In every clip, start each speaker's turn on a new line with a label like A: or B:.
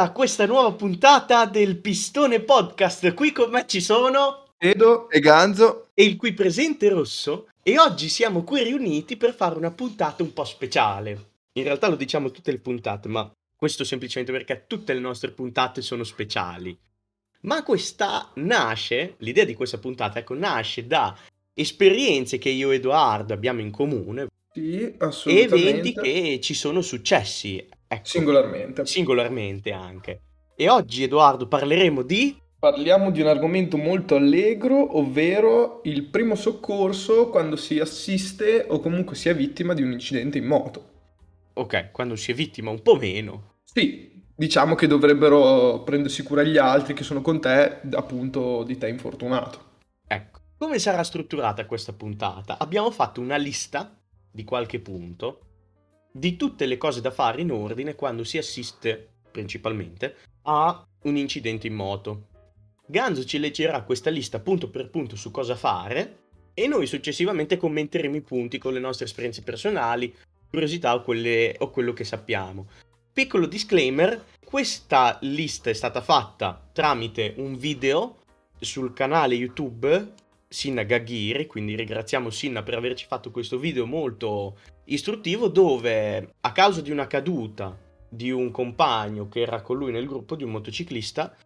A: a questa nuova puntata del Pistone Podcast. Qui con me ci sono
B: Edo e Ganzo
A: e il qui presente Rosso e oggi siamo qui riuniti per fare una puntata un po' speciale. In realtà lo diciamo tutte le puntate, ma questo semplicemente perché tutte le nostre puntate sono speciali. Ma questa nasce, l'idea di questa puntata, ecco, nasce da esperienze che io e Edoardo abbiamo in comune
B: Sì,
A: e eventi che ci sono successi, ecco,
B: Singolarmente.
A: singolarmente anche. E oggi, Edoardo, parleremo di...
B: Parliamo di un argomento molto allegro, ovvero il primo soccorso quando si assiste o comunque si è vittima di un incidente in moto.
A: Ok, quando si è vittima un po' meno.
B: Sì, diciamo che dovrebbero prendersi cura gli altri che sono con te, appunto, di te infortunato.
A: Ecco, come sarà strutturata questa puntata? Abbiamo fatto una lista di qualche punto di tutte le cose da fare in ordine quando si assiste, principalmente, a un incidente in moto. Ganzo ci leggerà questa lista punto per punto su cosa fare e noi successivamente commenteremo i punti con le nostre esperienze personali, curiosità o, quelle- o quello che sappiamo. Piccolo disclaimer, questa lista è stata fatta tramite un video sul canale YouTube Sinna Gaghiri, quindi ringraziamo Sinna per averci fatto questo video molto istruttivo dove a causa di una caduta di un compagno che era con lui nel gruppo di un motociclista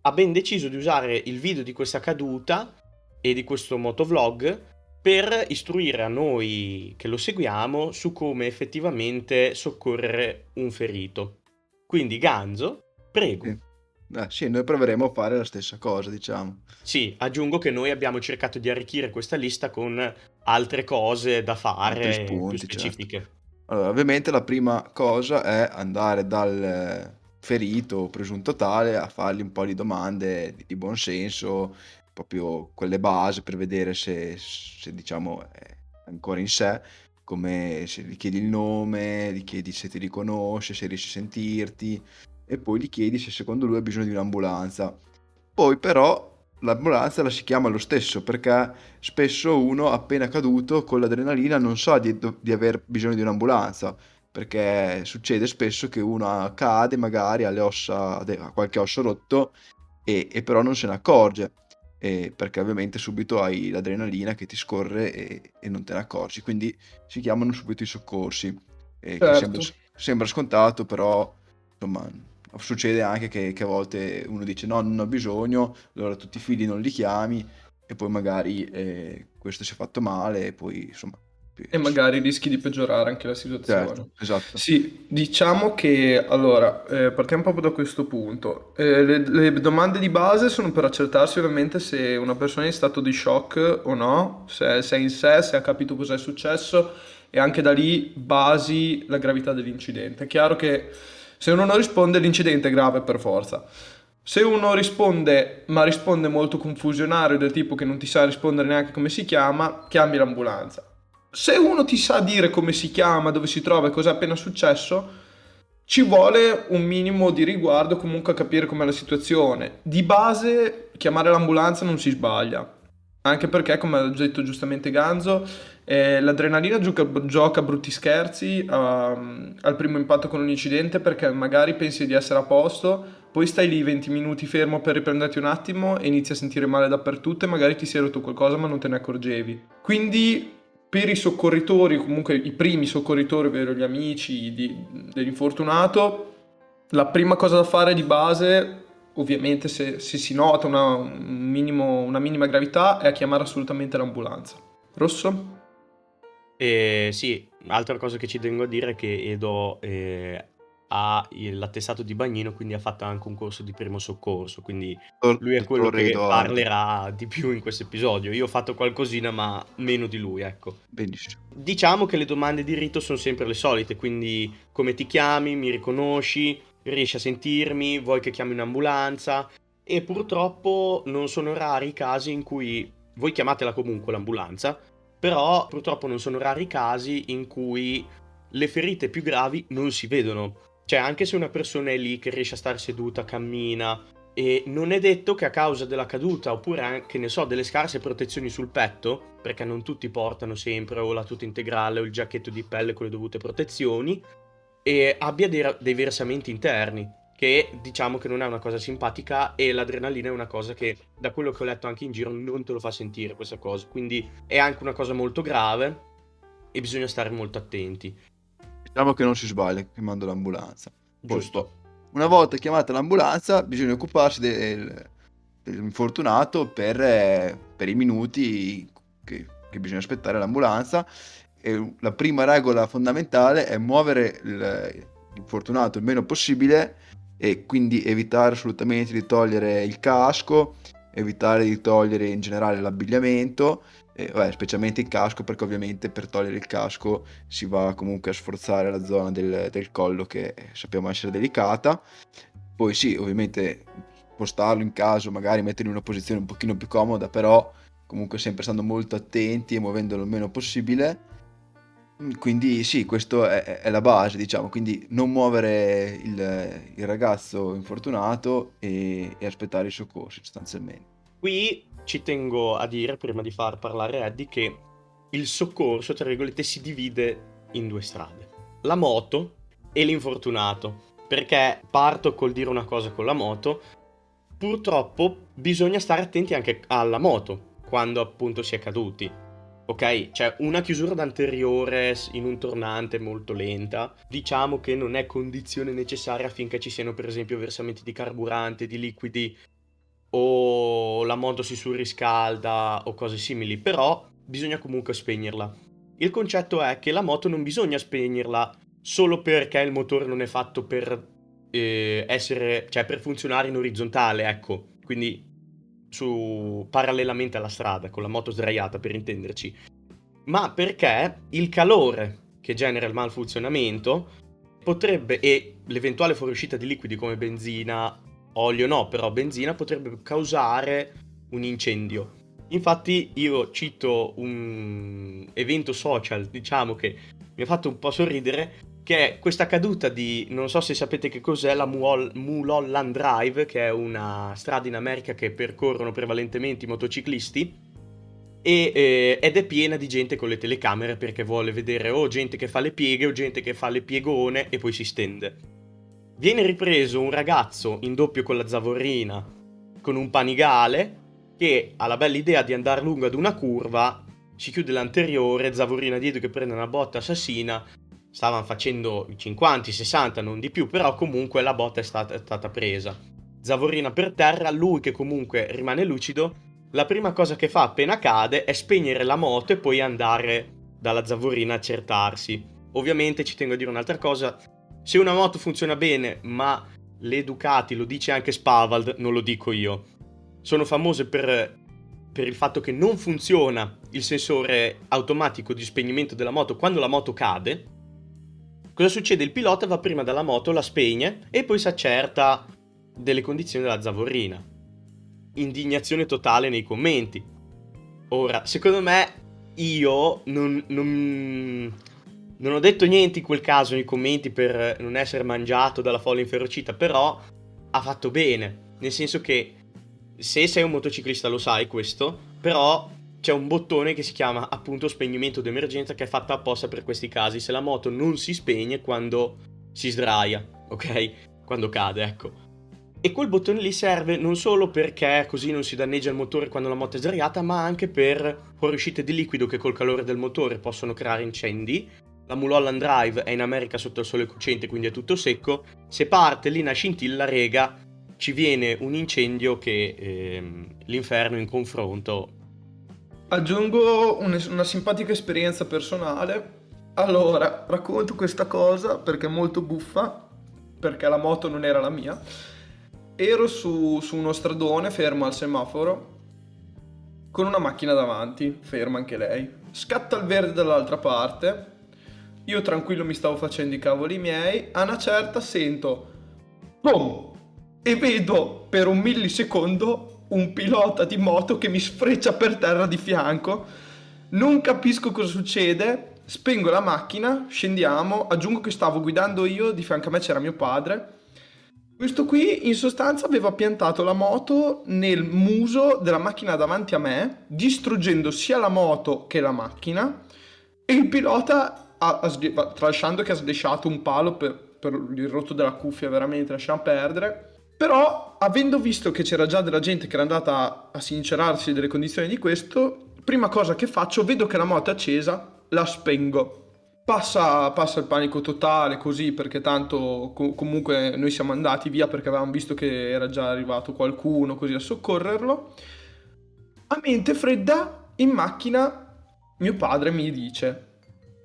A: ha ben deciso di usare il video di questa caduta e di questo motovlog per istruire a noi che lo seguiamo su come effettivamente soccorrere un ferito. Quindi Ganzo, prego.
C: Sì. Eh, sì, noi proveremo a fare la stessa cosa, diciamo.
A: Sì, aggiungo che noi abbiamo cercato di arricchire questa lista con altre cose da fare
C: spunti, certo.
A: specifiche.
C: Allora, ovviamente la prima cosa è andare dal ferito o presunto tale a fargli un po' di domande di, di buon senso, proprio quelle base per vedere se, se, diciamo è ancora in sé, come se gli chiedi il nome, gli chiedi se ti riconosce, se riesce a sentirti e poi gli chiedi se secondo lui ha bisogno di un'ambulanza. Poi però l'ambulanza la si chiama lo stesso perché spesso uno appena caduto con l'adrenalina non sa di, di aver bisogno di un'ambulanza perché succede spesso che uno cade magari alle ossa, ha qualche osso rotto e, e però non se ne accorge e perché ovviamente subito hai l'adrenalina che ti scorre e, e non te ne accorgi quindi si chiamano subito i soccorsi
B: Certo.
C: sembra, sembra scontato però insomma succede anche che, che a volte uno dice no non ho bisogno allora tutti i figli non li chiami e poi magari eh, questo si è fatto male e poi insomma
B: E magari rischi di peggiorare anche la situazione.
C: certo, esatto
B: Sì, diciamo che allora eh, partiamo proprio da questo punto. Eh, le, le domande di base sono per accertarsi ovviamente se una persona è in stato di shock o no, se, se è in sé, se ha capito cosa è successo e anche da lì basi la gravità dell'incidente. È chiaro che se uno non risponde l'incidente è grave per forza. Se uno risponde, ma risponde molto confusionario, del tipo che non ti sa rispondere neanche come si chiama, chiami l'ambulanza. Se uno ti sa dire come si chiama, dove si trova e cosa è appena successo, ci vuole un minimo di riguardo comunque a capire com'è la situazione. Di base, chiamare l'ambulanza non si sbaglia. Anche perché, come ha detto giustamente Ganzo, eh, l'adrenalina gioca, gioca brutti scherzi ehm, al primo impatto con un incidente perché magari pensi di essere a posto, poi stai lì 20 minuti fermo per riprenderti un attimo e inizi a sentire male dappertutto e magari ti è rotto qualcosa ma non te ne accorgevi. Quindi per i soccorritori, comunque i primi soccorritori, ovvero gli amici di- dell'infortunato, la prima cosa da fare di base, ovviamente se, se si nota una, un minimo- una minima gravità, è chiamare assolutamente l'ambulanza. Rosso?
A: E sì, altra cosa che ci tengo a dire è che Edo eh, ha l'attestato di bagnino, quindi ha fatto anche un corso di primo soccorso, quindi lui è quello che parlerà di più in questo episodio. Io ho fatto qualcosina, ma meno di lui, ecco.
C: benissimo
A: Diciamo che le domande di rito sono sempre le solite, quindi come ti chiami, mi riconosci, riesci a sentirmi, vuoi che chiami un'ambulanza e purtroppo non sono rari i casi in cui voi chiamatela comunque l'ambulanza, però purtroppo non sono rari i casi in cui le ferite più gravi non si vedono. Cioè anche se una persona è lì che riesce a stare seduta, cammina e non è detto che a causa della caduta oppure anche, ne so, delle scarse protezioni sul petto, perché non tutti portano sempre o la tuta integrale o il giacchetto di pelle con le dovute protezioni, e abbia dei, dei versamenti interni. Che diciamo che non è una cosa simpatica e l'adrenalina è una cosa che da quello che ho letto anche in giro non te lo fa sentire questa cosa, quindi è anche una cosa molto grave e bisogna stare molto attenti.
C: Diciamo che non si sbaglia chiamando l'ambulanza. Giusto. Una volta chiamata l'ambulanza bisogna occuparsi del, dell'infortunato per, per, i minuti che, che bisogna aspettare l'ambulanza e la prima regola fondamentale è muovere l'infortunato il meno possibile e quindi evitare assolutamente di togliere il casco, evitare di togliere in generale l'abbigliamento, eh, vabbè, specialmente il casco perché ovviamente per togliere il casco si va comunque a sforzare la zona del, del collo che sappiamo essere delicata. Poi sì, ovviamente spostarlo in caso, magari metterlo in una posizione un pochino più comoda, però comunque sempre stando molto attenti e muovendolo il meno possibile quindi sì, questa è, è, la base, diciamo, quindi non muovere il, il ragazzo infortunato e, e, aspettare i soccorsi sostanzialmente.
A: Qui ci tengo a dire, prima di far parlare Eddie, che il soccorso, tra virgolette, si divide in due strade. La moto e l'infortunato. Perché parto col dire una cosa con la moto, purtroppo bisogna stare attenti anche alla moto quando appunto si è caduti ok? Cioè una chiusura d'anteriore in un tornante molto lenta, diciamo che non è condizione necessaria affinché ci siano per esempio versamenti di carburante, di liquidi o la moto si surriscalda o cose simili, però bisogna comunque spegnerla. Il concetto è che la moto non bisogna spegnerla solo perché il motore non è fatto per eh, essere, cioè per funzionare in orizzontale, ecco. Quindi su, parallelamente alla strada, con la moto sdraiata per intenderci, ma perché il calore che genera il malfunzionamento potrebbe, e l'eventuale fuoriuscita di liquidi come benzina, olio no, però benzina potrebbe causare un incendio. Infatti io cito un evento social, diciamo che mi ha fatto un po' sorridere, che è questa caduta di, non so se sapete che cos'è, la Mulholland Drive, che è una strada in America che percorrono prevalentemente i motociclisti, e, eh, ed è piena di gente con le telecamere perché vuole vedere o gente che fa le pieghe o gente che fa le piegone e poi si stende. Viene ripreso un ragazzo in doppio con la zavorrina, con un panigale, che ha la bella idea di andare lungo ad una curva, si chiude l'anteriore, zavorina dietro che prende una botta assassina stavano facendo i 50, i 60, non di più, però comunque la botta è stata, è stata presa. Zavorina per terra, lui che comunque rimane lucido, la prima cosa che fa appena cade è spegnere la moto e poi andare dalla Zavorina a accertarsi. Ovviamente ci tengo a dire un'altra cosa, se una moto funziona bene, ma le Ducati, lo dice anche Spavald, non lo dico io, sono famose per, per il fatto che non funziona il sensore automatico di spegnimento della moto quando la moto cade, Cosa succede? Il pilota va prima dalla moto, la spegne e poi si accerta delle condizioni della zavorrina. Indignazione totale nei commenti. Ora, secondo me, io non, non, non ho detto niente in quel caso nei commenti per non essere mangiato dalla folla inferocita, però ha fatto bene. Nel senso che se sei un motociclista lo sai questo, però c'è un bottone che si chiama appunto spegnimento d'emergenza che è fatta apposta per questi casi, se la moto non si spegne quando si sdraia, ok? Quando cade, ecco. E quel bottone lì serve non solo perché così non si danneggia il motore quando la moto è sdraiata, ma anche per fuoriuscite di liquido che col calore del motore possono creare incendi. La Mulholland Drive è in America sotto il sole cocente, quindi è tutto secco. Se parte lì una scintilla, rega, ci viene un incendio che ehm, l'inferno in confronto
B: Aggiungo un- una simpatica esperienza personale. Allora, racconto questa cosa perché è molto buffa, perché la moto non era la mia. Ero su, su uno stradone fermo al semaforo con una macchina davanti, ferma anche lei. Scatta il verde dall'altra parte. Io tranquillo mi stavo facendo i cavoli miei. A una certa sento boom e vedo per un millisecondo un pilota di moto che mi sfreccia per terra di fianco. Non capisco cosa succede. Spengo la macchina, scendiamo. Aggiungo che stavo guidando io, di fianco a me c'era mio padre. Questo qui in sostanza aveva piantato la moto nel muso della macchina davanti a me, distruggendo sia la moto che la macchina. E il pilota, ha, ha, tralasciando che ha sdesciato un palo per, per il rotto della cuffia veramente lasciamo perdere. Però, avendo visto che c'era già della gente che era andata a sincerarsi delle condizioni di questo, prima cosa che faccio, vedo che la moto è accesa, la spengo. Passa, passa il panico totale così perché tanto co- comunque noi siamo andati via perché avevamo visto che era già arrivato qualcuno così a soccorrerlo. A mente fredda, in macchina, mio padre mi dice,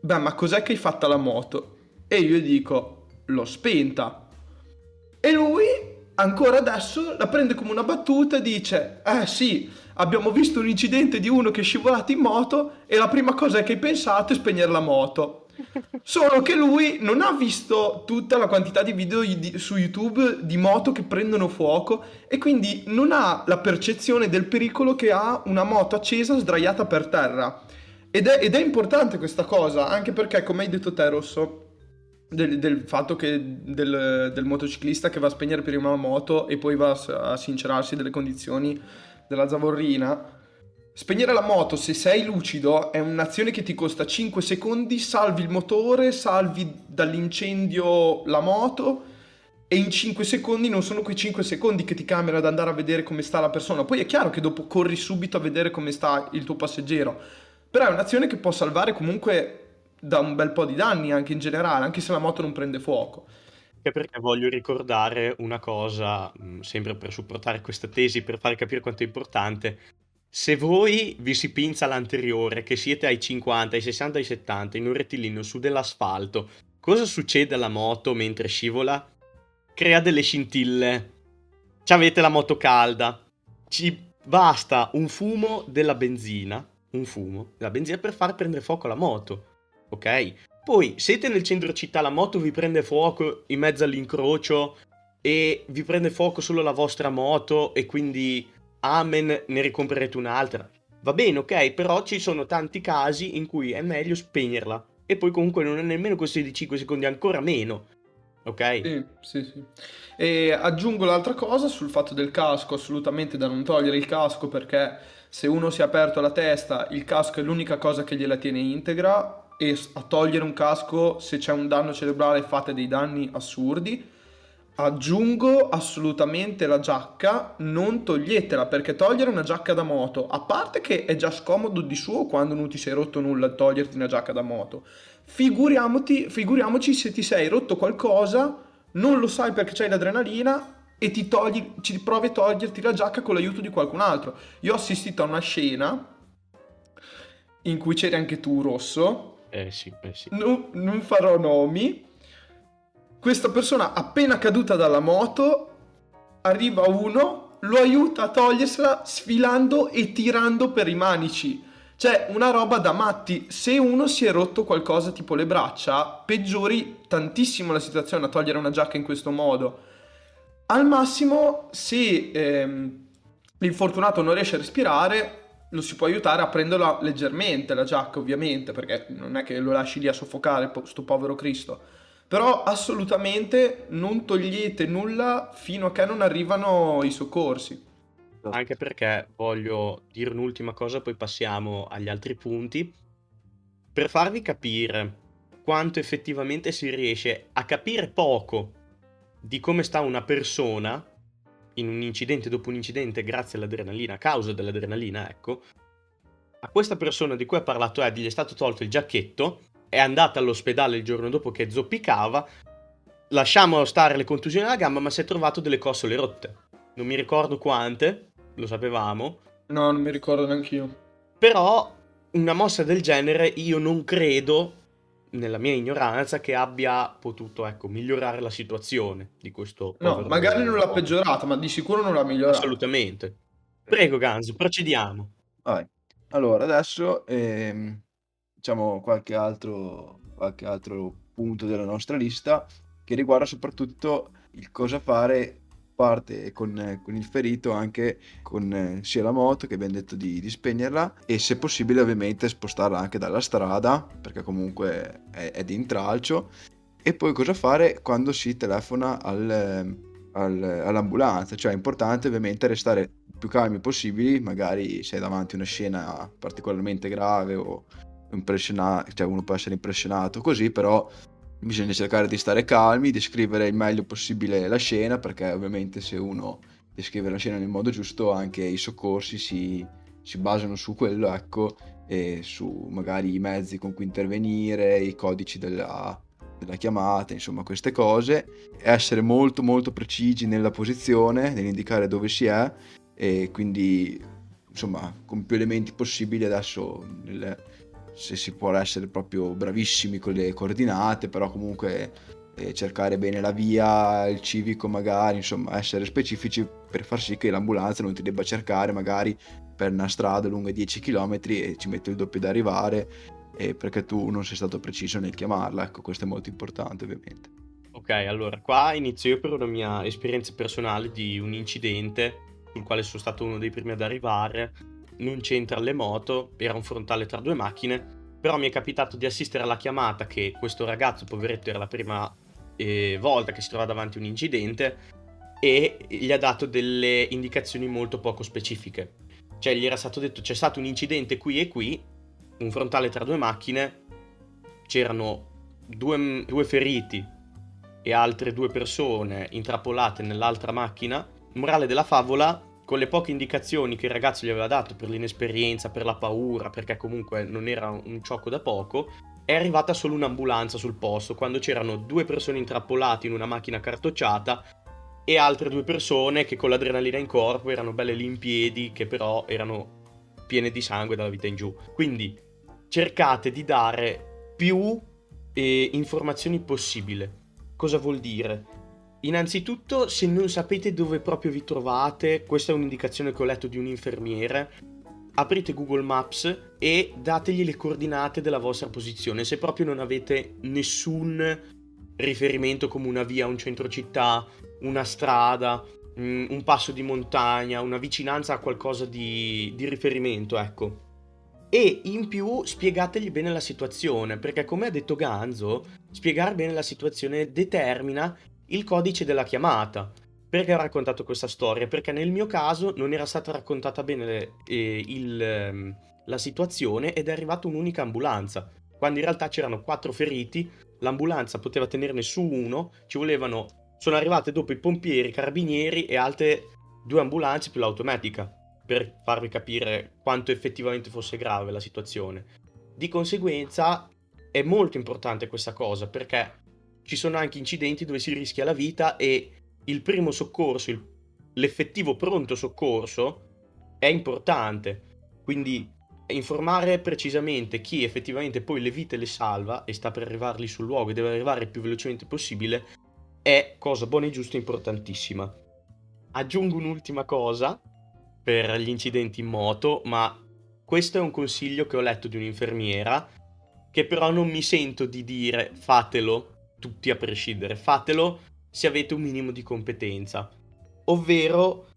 B: beh ma cos'è che hai fatto alla moto? E io gli dico, l'ho spenta. E lui ancora adesso la prende come una battuta e dice, eh sì, abbiamo visto un incidente di uno che è scivolato in moto e la prima cosa che hai pensato è spegnere la moto. Solo che lui non ha visto tutta la quantità di video di, su YouTube di moto che prendono fuoco e quindi non ha la percezione del pericolo che ha una moto accesa sdraiata per terra. Ed è, ed è importante questa cosa, anche perché, come hai detto te, Rosso, del, del fatto che del, del, motociclista che va a spegnere prima la moto e poi va a, sincerarsi delle condizioni della zavorrina Spegnere la moto se sei lucido è un'azione che ti costa 5 secondi, salvi il motore, salvi dall'incendio la moto e in 5 secondi non sono quei 5 secondi che ti cambiano ad andare a vedere come sta la persona. Poi è chiaro che dopo corri subito a vedere come sta il tuo passeggero, però è un'azione che può salvare comunque da un bel po' di danni anche in generale, anche se la moto non prende fuoco.
A: Anche perché voglio ricordare una cosa, sempre per supportare questa tesi, per far capire quanto è importante, se voi vi si pinza l'anteriore, che siete ai 50, ai 60, ai 70, in un rettilineo su dell'asfalto, cosa succede alla moto mentre scivola? Crea delle scintille. Ci avete la moto calda. Ci basta un fumo della benzina, un fumo della benzina per far prendere fuoco alla moto. Ok? Poi siete nel centro città, la moto vi prende fuoco in mezzo all'incrocio e vi prende fuoco solo la vostra moto e quindi amen, ne ricomprerete un'altra. Va bene, ok, però ci sono tanti casi in cui è meglio spegnerla. E poi comunque non è nemmeno questione di 5 secondi, ancora meno. Ok?
B: Sì, sì, sì. E aggiungo l'altra cosa sul fatto del casco, assolutamente da non togliere il casco perché se uno si è aperto la testa, il casco è l'unica cosa che gliela tiene integra e a togliere un casco se c'è un danno cerebrale fate dei danni assurdi Aggiungo assolutamente la giacca, non toglietela perché togliere una giacca da moto, a parte che è già scomodo di suo quando non ti sei rotto nulla toglierti una giacca da moto, figuriamoci se ti sei rotto qualcosa, non lo sai perché c'hai l'adrenalina e ti togli, ci provi a toglierti la giacca con l'aiuto di qualcun altro. Io ho assistito a una scena in cui c'eri anche tu, Rosso.
A: Eh sì, eh sì.
B: No, non farò nomi questa persona appena caduta dalla moto, arriva uno, lo aiuta a togliersela sfilando e tirando per i manici. Cioè, una roba da matti. Se uno si è rotto qualcosa tipo le braccia, peggiori tantissimo la situazione a togliere una giacca in questo modo. Al massimo, se ehm, l'infortunato non riesce a respirare, lo si può aiutare a prenderla leggermente la giacca, ovviamente, perché non è che lo lasci lì a soffocare, sto povero Cristo però assolutamente non togliete nulla fino a che non arrivano i soccorsi.
A: Anche perché voglio dire un'ultima cosa, poi passiamo agli altri punti. Per farvi capire quanto effettivamente si riesce a capire poco di come sta una persona in un incidente dopo un incidente grazie all'adrenalina, a causa dell'adrenalina, ecco. A questa persona di cui ha parlato Eddie gli è stato tolto il giacchetto è andata all'ospedale il giorno dopo che zoppicava. Lasciamo stare le contusioni alla gamba, ma si è trovato delle costole rotte. Non mi ricordo quante, lo sapevamo.
B: No, non mi ricordo neanche io.
A: Però una mossa del genere io non credo, nella mia ignoranza, che abbia potuto, ecco, migliorare la situazione di questo...
B: No, magari non l'ha peggiorata, ma di sicuro non l'ha migliorata.
A: Assolutamente. Prego Ganzo, procediamo.
C: Vai. Allora, adesso ehm, diciamo, qualche altro, qualche altro punto della nostra lista che riguarda soprattutto il cosa fare parte con, con, il ferito anche con eh, sia la moto che abbiamo detto di, di, spegnerla e se possibile ovviamente spostarla anche dalla strada perché comunque è, è di intralcio. E poi cosa fare quando si telefona al, al, all'ambulanza? Cioè è importante ovviamente restare più calmi possibili magari se hai davanti una scena particolarmente grave o impressionato, cioè uno può essere impressionato così, però bisogna cercare di stare calmi, descrivere il meglio possibile la scena, perché ovviamente se uno descrive la scena nel modo giusto, anche i soccorsi si, si basano su quello, ecco, e su magari i mezzi con cui intervenire, i codici della, della chiamata, insomma queste cose, essere molto molto precisi nella posizione, nell'indicare dove si è e quindi insomma con più elementi possibili adesso nel, se si può essere proprio bravissimi con le coordinate, però comunque eh, cercare bene la via, il civico magari, insomma essere specifici per far sì che l'ambulanza non ti debba cercare magari per una strada lunga 10 km e ci mette il doppio da arrivare eh, perché tu non sei stato preciso nel chiamarla, ecco questo è molto importante ovviamente.
A: Ok, allora qua inizio io per una mia esperienza personale di un incidente sul quale sono stato uno dei primi ad arrivare non c'entra le moto, era un frontale tra due macchine, però mi è capitato di assistere alla chiamata che questo ragazzo, poveretto, era la prima eh, volta che si trova davanti a un incidente e gli ha dato delle indicazioni molto poco specifiche. Cioè gli era stato detto c'è stato un incidente qui e qui, un frontale tra due macchine, c'erano due, due feriti e altre due persone intrappolate nell'altra macchina. Morale della favola, con le poche indicazioni che il ragazzo gli aveva dato per l'inesperienza, per la paura, perché comunque non era un ciocco da poco, è arrivata solo un'ambulanza sul posto, quando c'erano due persone intrappolate in una macchina cartocciata e altre due persone che con l'adrenalina in corpo erano belle lì in piedi, che però erano piene di sangue dalla vita in giù. Quindi cercate di dare più eh, informazioni possibile. Cosa vuol dire? Innanzitutto, se non sapete dove proprio vi trovate, questa è un'indicazione che ho letto di un infermiere, aprite Google Maps e dategli le coordinate della vostra posizione. Se proprio non avete nessun riferimento come una via, un centro città, una strada, mm, un passo di montagna, una vicinanza a qualcosa di, di riferimento, ecco. E in più spiegategli bene la situazione, perché come ha detto Ganzo, spiegare bene la situazione determina il codice della chiamata. Perché ho raccontato questa storia? Perché nel mio caso non era stata raccontata bene eh, il, ehm, la situazione ed è arrivata un'unica ambulanza, quando in realtà c'erano quattro feriti, l'ambulanza poteva tenerne su uno, ci volevano, sono arrivate dopo i pompieri, i carabinieri e altre due ambulanze più l'automatica, per farvi capire quanto effettivamente fosse grave la situazione. Di conseguenza è molto importante questa cosa perché ci sono anche incidenti dove si rischia la vita e il primo soccorso, il, l'effettivo pronto soccorso è importante. Quindi informare precisamente chi effettivamente poi le vite le salva e sta per arrivarli sul luogo e deve arrivare il più velocemente possibile è cosa buona e giusta e importantissima. Aggiungo un'ultima cosa per gli incidenti in moto, ma questo è un consiglio che ho letto di un'infermiera che però non mi sento di dire fatelo tutti a prescindere, fatelo se avete un minimo di competenza, ovvero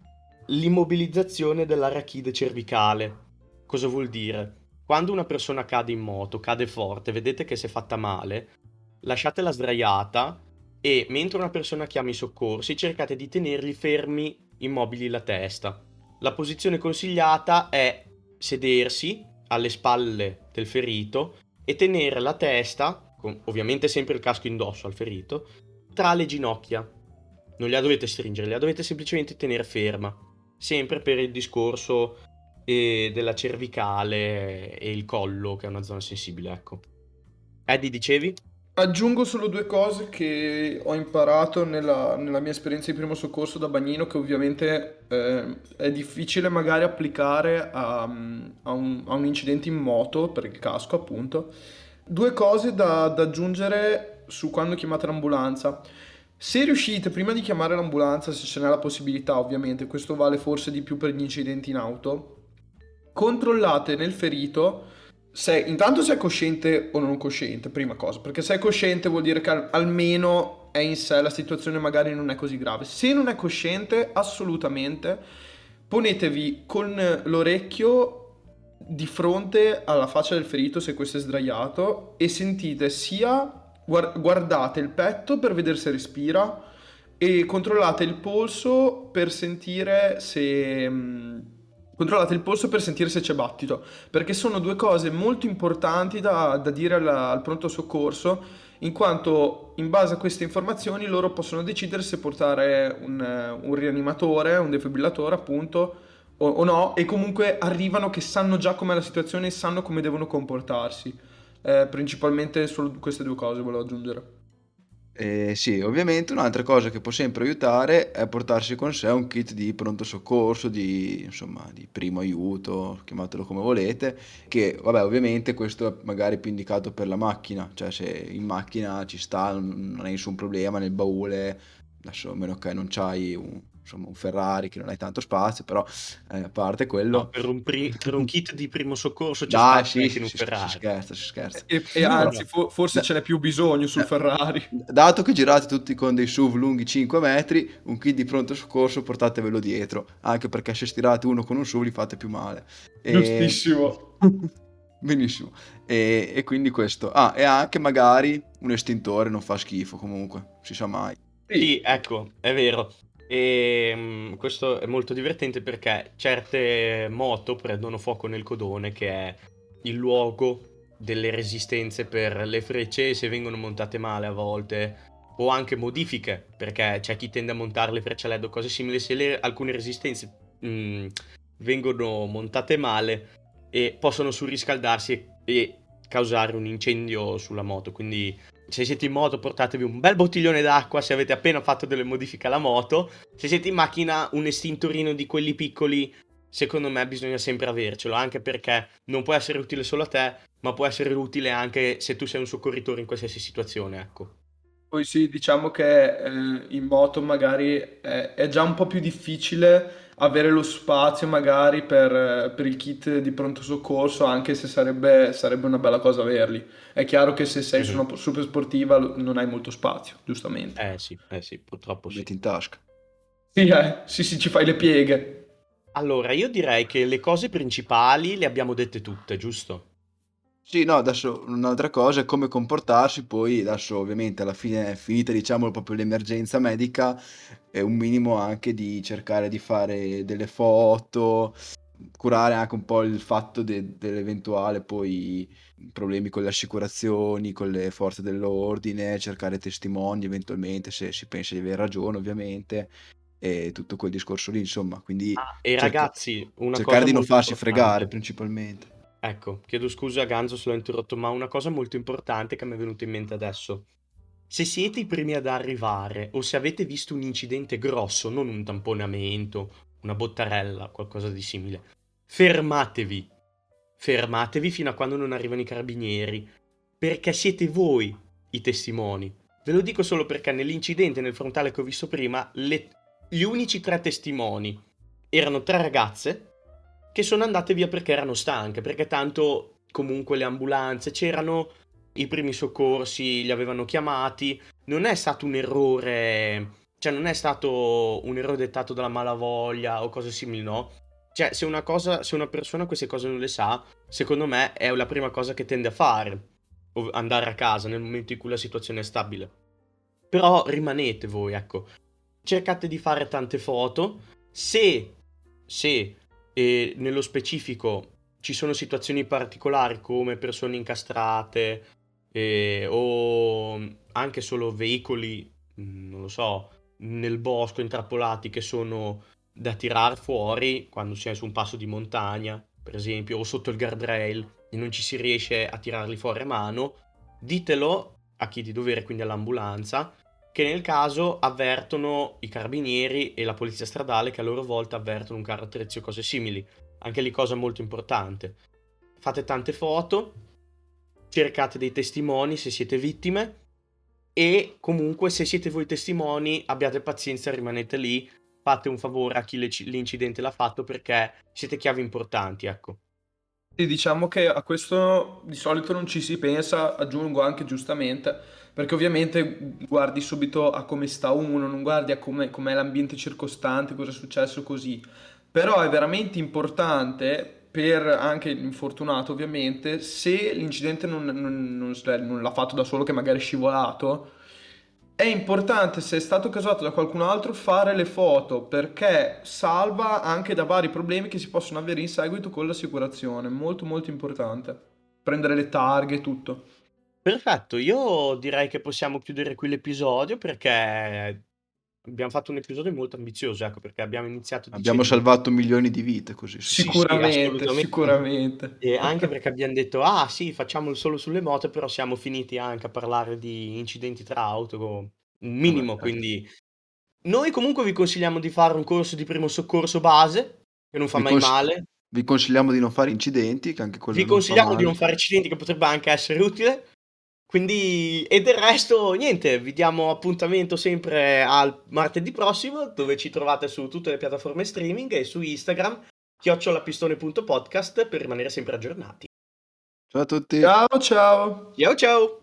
A: l'immobilizzazione dell'arachide cervicale. Cosa vuol dire? Quando una persona cade in moto, cade forte, vedete che si è fatta male, lasciatela sdraiata e mentre una persona chiama i soccorsi cercate di tenergli fermi immobili la testa. La posizione consigliata è sedersi alle spalle del ferito e tenere la testa con ovviamente sempre il casco indosso al ferito, tra le ginocchia. Non la dovete stringere, la dovete semplicemente tenere ferma, sempre per il discorso eh, della cervicale e il collo, che è una zona sensibile, ecco. Eddie, dicevi?
B: Aggiungo solo due cose che ho imparato nella, nella mia esperienza di primo soccorso da bagnino, che ovviamente eh, è difficile magari applicare a, a, un, a un incidente in moto, per il casco appunto, Due cose da, da aggiungere su quando chiamate l'ambulanza. Se riuscite prima di chiamare l'ambulanza, se ce n'è la possibilità ovviamente, questo vale forse di più per gli incidenti in auto, controllate nel ferito se intanto se è cosciente o non cosciente, prima cosa, perché se è cosciente vuol dire che almeno è in sé la situazione magari non è così grave. Se non è cosciente, assolutamente ponetevi con l'orecchio di fronte alla faccia del ferito se questo è sdraiato e sentite sia guardate il petto per vedere se respira e controllate il polso per sentire se mm, controllate il polso per sentire se c'è battito perché sono due cose molto importanti da, da dire al, al pronto soccorso in quanto in base a queste informazioni loro possono decidere se portare un, un rianimatore, un defibrillatore appunto, o, o, no, e comunque arrivano che sanno già com'è la situazione e sanno come devono comportarsi. Eh, principalmente solo queste due cose volevo aggiungere.
C: Eh, sì, ovviamente un'altra cosa che può sempre aiutare è portarsi con sé un kit di pronto soccorso, di, insomma, di primo aiuto, chiamatelo come volete, che vabbè ovviamente questo è magari più indicato per la macchina, cioè se in macchina ci sta, non hai nessun problema nel baule, adesso a meno che non c'hai un, insomma un Ferrari che non hai tanto spazio, però eh, a parte quello... No,
A: per, un pri- per, un kit di primo soccorso c'è Dai, sì, sì, in un
C: si,
A: Ferrari.
C: Si scherza, si scherza.
B: E, e anzi, for- forse da, ce n'è più bisogno sul eh, Ferrari.
C: Dato che girate tutti con dei SUV lunghi 5 metri, un kit di pronto soccorso portatevelo dietro, anche perché se stirate uno con un SUV li fate più male.
B: E... Giustissimo.
C: Benissimo. E, e, quindi questo. Ah, e anche magari un estintore non fa schifo comunque, si sa mai.
A: Sì, ecco, è vero. E um, questo è molto divertente perché certe moto prendono fuoco nel codone, che è il luogo delle resistenze per le frecce se vengono montate male a volte o anche modifiche perché c'è chi tende a montare le frecce a LED o cose simili. Se le, alcune resistenze mh, mm, vengono montate male e possono surriscaldarsi e, e causare un incendio sulla moto. Quindi se siete in moto portatevi un bel bottiglione d'acqua se avete appena fatto delle modifiche alla moto. Se siete in macchina un estintorino di quelli piccoli, secondo me bisogna sempre avercelo, anche perché non può essere utile solo a te, ma può essere utile anche se tu sei un soccorritore in qualsiasi situazione, ecco.
B: Poi sì, diciamo che eh, in moto magari è, è già un po' più difficile avere lo spazio magari per, per, il kit di pronto soccorso, anche se sarebbe, sarebbe, una bella cosa averli. È chiaro che se sei su una super sportiva non hai molto spazio, giustamente.
A: Eh sì, eh sì purtroppo sì.
C: Metti in tasca.
B: Sì, eh, sì, sì, ci fai le pieghe.
A: Allora, io direi che le cose principali le abbiamo dette tutte, giusto?
C: Sì, no, adesso un'altra cosa è come comportarsi, poi adesso ovviamente alla fine è finita diciamo proprio l'emergenza medica, è un minimo anche di cercare di fare delle foto, curare anche un po' il fatto de- dell'eventuale poi problemi con le assicurazioni, con le forze dell'ordine, cercare testimoni eventualmente se si pensa di aver ragione ovviamente e tutto quel discorso lì insomma, quindi
A: Ah, e cerca- ragazzi, una
C: cercare
A: cosa
C: di non farsi fregare
A: importante.
C: principalmente.
A: Ecco, chiedo scusa a Ganzo se l'ho interrotto, ma una cosa molto importante che mi è venuta in mente adesso. Se siete i primi ad arrivare o se avete visto un incidente grosso, non un tamponamento, una bottarella, qualcosa di simile, fermatevi. Fermatevi fino a quando non arrivano i carabinieri, perché siete voi i testimoni. Ve lo dico solo perché nell'incidente nel frontale che ho visto prima, le- gli unici tre testimoni erano tre ragazze che sono andate via perché erano stanche, perché tanto comunque le ambulanze c'erano, i primi soccorsi li avevano chiamati, non è stato un errore, cioè non è stato un errore dettato dalla malavoglia o cose simili, no? Cioè, se una cosa, se una persona queste cose non le sa, secondo me è la prima cosa che tende a fare, andare a casa nel momento in cui la situazione è stabile. Però rimanete voi, ecco. Cercate di fare tante foto. Se, se e nello specifico ci sono situazioni particolari come persone incastrate eh, o anche solo veicoli, mm, non lo so, nel bosco intrappolati che sono da tirar fuori quando si è su un passo di montagna, per esempio, o sotto il guardrail e non ci si riesce a tirarli fuori a mano, ditelo a chi di dovere, quindi all'ambulanza, che nel caso avvertono i carabinieri e la polizia stradale che a loro volta avvertono un carro attrezzi o cose simili. Anche lì cosa molto importante. Fate tante foto, cercate dei testimoni se siete vittime e comunque se siete voi testimoni abbiate pazienza, rimanete lì, fate un favore a chi l'incidente l'ha fatto perché siete chiavi importanti, ecco.
B: Sì, diciamo che a questo di solito non ci si pensa, aggiungo anche giustamente, perché ovviamente guardi subito a come sta uno, non guardi a come, com'è l'ambiente circostante, cosa è successo così. Però è veramente importante per anche l'infortunato ovviamente, se l'incidente non, non, non, non l'ha fatto da solo, che magari è scivolato, è importante, se è stato causato da qualcun altro, fare le foto perché salva anche da vari problemi che si possono avere in seguito con l'assicurazione. Molto molto importante. Prendere le targhe e tutto.
A: Perfetto, io direi che possiamo chiudere qui l'episodio perché abbiamo fatto un episodio molto ambizioso, ecco, perché abbiamo iniziato
C: Abbiamo salvato milioni di vite così.
A: Sì, sì,
B: Sicuramente, sicuramente.
A: E anche perché abbiamo detto, ah sì, facciamolo solo sulle moto, però siamo finiti anche a parlare di incidenti tra auto, un minimo,
C: Vabbè, certo.
A: quindi... Noi comunque vi consigliamo di fare un corso di primo soccorso base, che non fa
C: Vi
A: mai
C: cons-
A: male.
C: Vi consigliamo di non fare incidenti, che anche quello
A: Vi
C: non fa
A: consigliamo di non fare incidenti, che potrebbe anche essere utile. Quindi, e del resto, niente, vi diamo appuntamento sempre al martedì prossimo, dove ci trovate su tutte le piattaforme streaming e su Instagram, chiocciolapistone.podcast per rimanere sempre aggiornati.
C: Ciao a tutti.
B: Ciao ciao.
A: Ciao ciao!